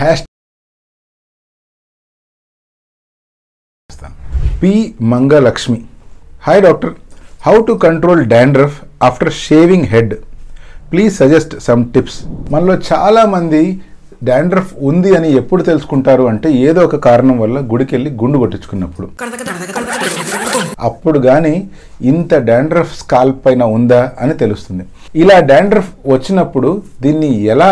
Hash P Mangalakshmi hi doctor how to control dandruff after shaving head please suggest some tips మనలో చాలామంది dandruff ఉంది అని ఎప్పుడు తెలుసుకుంటారు అంటే ఏదో ఒక కారణం వల్ల గుడికెళ్ళి గుండు కొట్టించుకున్నప్పుడు. అప్పుడు కానీ ఇంత డాండ్రఫ్ స్కాల్ప్ పైన ఉందా అని తెలుస్తుంది. ఇలా డాండ్రఫ్ వచ్చినప్పుడు దీన్ని ఎలా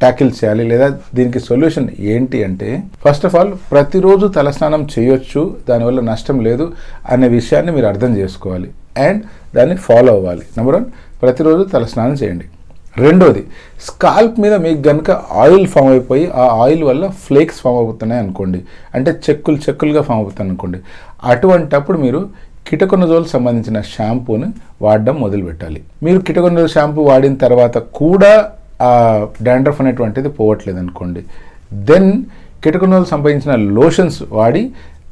ట్యాకిల్ చేయాలి లేదా దీనికి సొల్యూషన్ ఏంటి అంటే ఫస్ట్ ఆఫ్ ఆల్ ప్రతిరోజు తలస్నానం చేయొచ్చు దానివల్ల నష్టం లేదు అనే విషయాన్ని మీరు అర్థం చేసుకోవాలి అండ్ దాన్ని ఫాలో అవ్వాలి. నెంబర్ వన్ ప్రతిరోజు తలస్నానం చేయండి. రెండోది స్కాల్ప్ మీద మీకు కనుక ఆయిల్ ఫామ్ అయిపోయి ఆ ఆయిల్ వల్ల ఫ్లేక్స్ ఫామ్ అవుతున్నాయి అనుకోండి. అంటే చెక్కులు చెక్కులుగా ఫామ్ అవుతాయి అనుకోండి. అటువంటప్పుడు మీరు కిటకొనజోల్ సంబంధించిన షాంపూని వాడడం మొదలుపెట్టాలి. మీరు కిటకొనజోల్ షాంపూ వాడిన తర్వాత కూడా ఆ డాండ్రఫ్ అనేటువంటిది పోవట్లేదు అనుకోండి. దెన్ కిటకనోలు సంబంధించిన లోషన్స్ వాడి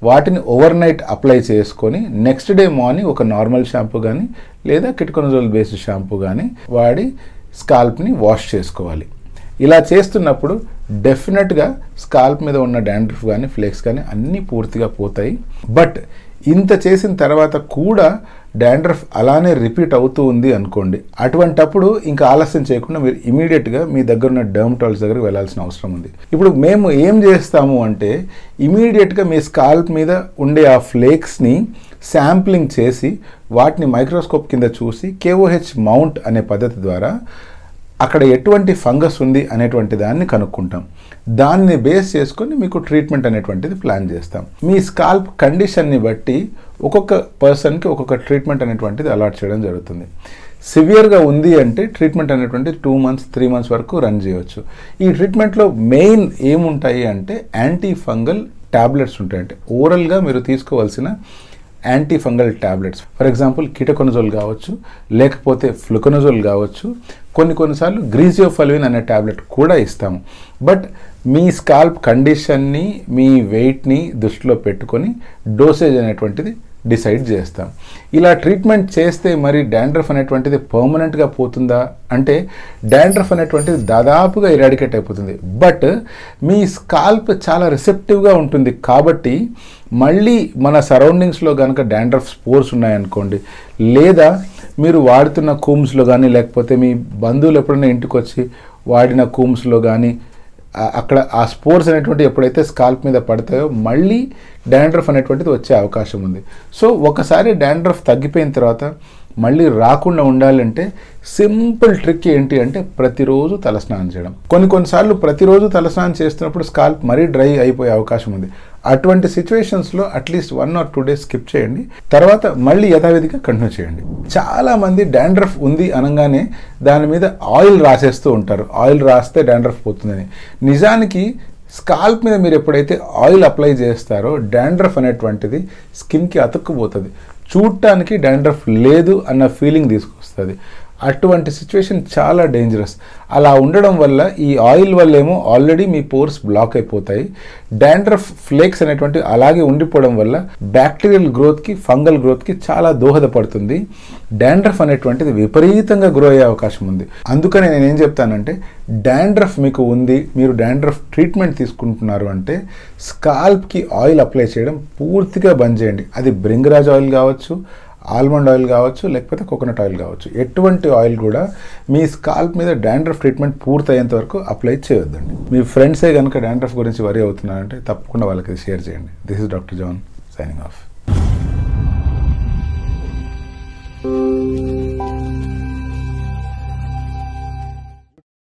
వాటిని ఓవర్ నైట్ అప్లై చేసుకొని నెక్స్ట్ డే మార్నింగ్ ఒక నార్మల్ షాంపూ కానీ లేదా కిటకనజోల్ బేస్డ్ షాంపూ కానీ వాడి స్కాల్ప్ని వాష్ చేసుకోవాలి. ఇలా చేస్తున్నప్పుడు డెఫినెట్గా స్కాల్ప్ మీద ఉన్న డాండ్రఫ్ కానీ ఫ్లేక్స్ కానీ అన్నీ పూర్తిగా పోతాయి. బట్ ఇంత చేసిన తర్వాత కూడా డాండ్రఫ్ అలానే రిపీట్ అవుతూ ఉంది అనుకోండి. అటువంటప్పుడు ఇంకా ఆలస్యం చేయకుండా మీరు ఇమీడియట్గా మీ దగ్గర ఉన్న డర్మటాలజీ దగ్గరికి వెళ్ళాల్సిన అవసరం ఉంది. ఇప్పుడు మేము ఏం చేస్తాము అంటే ఇమీడియట్గా మీ స్కాల్ప్ మీద ఉండే ఆ ఫ్లేక్స్ని శాంప్లింగ్ చేసి వాటిని మైక్రోస్కోప్ కింద చూసి కేఓహెచ్ మౌంట్ అనే పద్ధతి ద్వారా అక్కడ ఎటువంటి ఫంగస్ ఉంది అనేటువంటి దాన్ని కనుక్కుంటాం. దాన్ని బేస్ చేసుకొని మీకు ట్రీట్మెంట్ అనేటువంటిది ప్లాన్ చేస్తాం. మీ స్కాల్ప్ కండిషన్ని బట్టి ఒక్కొక్క పర్సన్కి ఒక్కొక్క ట్రీట్మెంట్ అనేటువంటిది అలాట్ చేయడం జరుగుతుంది. సివియర్గా ఉంది అంటే ట్రీట్మెంట్ అనేటువంటి టూ మంత్స్ త్రీ మంత్స్ వరకు రన్ చేయవచ్చు ఈ ట్రీట్మెంట్లో మెయిన్ ఏముంటాయి అంటే యాంటీ ఫంగల్ ట్యాబ్లెట్స్ ఉంటాయంటే ఓరల్గా మీరు తీసుకోవాల్సిన anti fungal tablets for example ketoconazole కావచ్చు లేకపోతే ఫ్లుకొనజోల్ కావచ్చు కొన్ని కొన్నిసార్లు గ్రీజియోఫల్విన్ అనే ట్యాబ్లెట్ కూడా ఇస్తాము. బట్ మీ స్కాల్ప్ కండిషన్ని మీ వెయిట్ని దృష్టిలో పెట్టుకొని డోసేజ్ అనేటువంటిది డిసైడ్ చేస్తాం. ఇలా ట్రీట్మెంట్ చేస్తే మరి డాండ్రఫ్ అనేటువంటిది పర్మనెంట్గా పోతుందా? అంటే డాండ్రఫ్ అనేటువంటిది దాదాపుగా ఇరాడికేట్ అయిపోతుంది. బట్ మీ స్కాల్ప్ చాలా రిసెప్టివ్గా ఉంటుంది కాబట్టి మళ్ళీ మన సరౌండింగ్స్లో కనుక డాండ్రఫ్ స్పోర్స్ ఉన్నాయనుకోండి లేదా మీరు వాడుతున్న కూమ్స్లో కానీ లేకపోతే మీ బంధువులు ఎప్పుడైనా ఇంటికి వచ్చి వాడిన కూమ్స్లో కానీ అక్కడ ఆ స్పోర్స్ అనేటువంటి ఎప్పుడైతే స్కాల్ప్ మీద పడతాయో మళ్ళీ డాండ్రఫ్ అనేటువంటిది వచ్చే అవకాశం ఉంది. సో ఒకసారి డాండ్రఫ్ తగ్గిపోయిన తర్వాత మళ్ళీ రాకుండా ఉండాలంటే సింపుల్ ట్రిక్ ఏంటి అంటే ప్రతిరోజు తలస్నానం చేయడం. కొన్ని కొన్నిసార్లు ప్రతిరోజు తలస్నానం చేస్తున్నప్పుడు స్కాల్ప్ మరీ డ్రై అయిపోయే అవకాశం ఉంది. అటువంటి సిచ్యువేషన్స్లో at least one or two days skip చేయండి. తర్వాత మళ్ళీ యథావిధిగా కంటిన్యూ చేయండి. చాలామంది డాండ్రఫ్ ఉంది అనగానే దాని మీద ఆయిల్ రాసేస్తూ ఉంటారు. ఆయిల్ రాస్తే డాండ్రఫ్ పోతుందని. నిజానికి స్కాల్ప్ మీద మీరు ఎప్పుడైతే ఆయిల్ అప్లై చేస్తారో డాండ్రఫ్ అనేటువంటిది స్కిన్కి అతుక్కుపోతుంది. చూడటానికి డాండ్రఫ్ లేదు అన్న ఫీలింగ్ తీసుకొస్తుంది. అటువంటి సిచ్యువేషన్ చాలా డేంజరస్ అలా ఉండడం వల్ల ఈ ఆయిల్ వల్ల ఏమో ఆల్రెడీ మీ పోర్స్ బ్లాక్ అయిపోతాయి. డాండ్రఫ్ ఫ్లేక్స్ అనేటువంటి అలాగే ఉండిపోవడం వల్ల బ్యాక్టీరియల్ గ్రోత్కి ఫంగల్ గ్రోత్కి చాలా దోహదపడుతుంది. డాండ్రఫ్ అనేటువంటిది విపరీతంగా గ్రో అయ్యే అవకాశం ఉంది. అందుకని నేను ఏం చెప్తానంటే డాండ్రఫ్ మీకు ఉంది మీరు డాండ్రఫ్ ట్రీట్మెంట్ తీసుకుంటున్నారు అంటే స్కాల్ప్కి ఆయిల్ అప్లై చేయడం పూర్తిగా బంద్ చేయండి. అది బ్రింగరాజ్ ఆయిల్ కావచ్చు ఆల్మండ్ ఆయిల్ కావచ్చు లేకపోతే కోకోనట్ ఆయిల్ కావచ్చు. ఎటువంటి ఆయిల్ కూడా మీ స్కాల్ప్ మీద డాండ్రఫ్ ట్రీట్మెంట్ పూర్తయ్యేంత వరకు అప్లై చేయొద్దండి. మీ ఫ్రెండ్సే కనుక డాండ్రఫ్ గురించి వరి అవుతున్నారంటే తప్పకుండా వాళ్ళకి షేర్ చేయండి. This is doctor John signing off.